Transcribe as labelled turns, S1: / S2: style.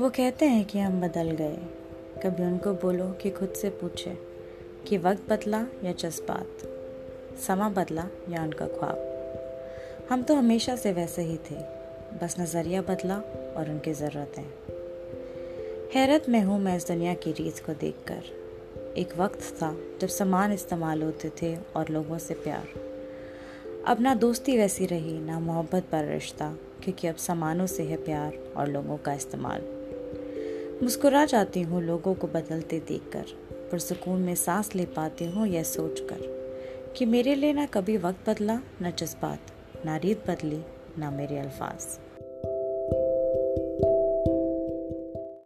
S1: वो कहते हैं कि हम बदल गए। कभी उनको बोलो कि खुद से पूछे कि वक्त बदला या जज्बात समा बदला या उनका ख्वाब। हम तो हमेशा से वैसे ही थे, बस नज़रिया बदला और उनकी ज़रूरतें। हैरत में हूँ मैं इस दुनिया की रीत को देखकर। एक वक्त था जब सामान इस्तेमाल होते थे और लोगों से प्यार। अब ना दोस्ती वैसी रही, ना मोहब्बत पर रिश्ता, क्योंकि अब सामानों से है प्यार और लोगों का इस्तेमाल। मुस्कुरा जाती हूँ लोगों को बदलते देखकर, पुरसकून में सांस ले पाती हूँ यह सोचकर कि मेरे लिए ना कभी वक्त बदला, ना जज्बात, ना रीत बदली, ना मेरे अल्फाज।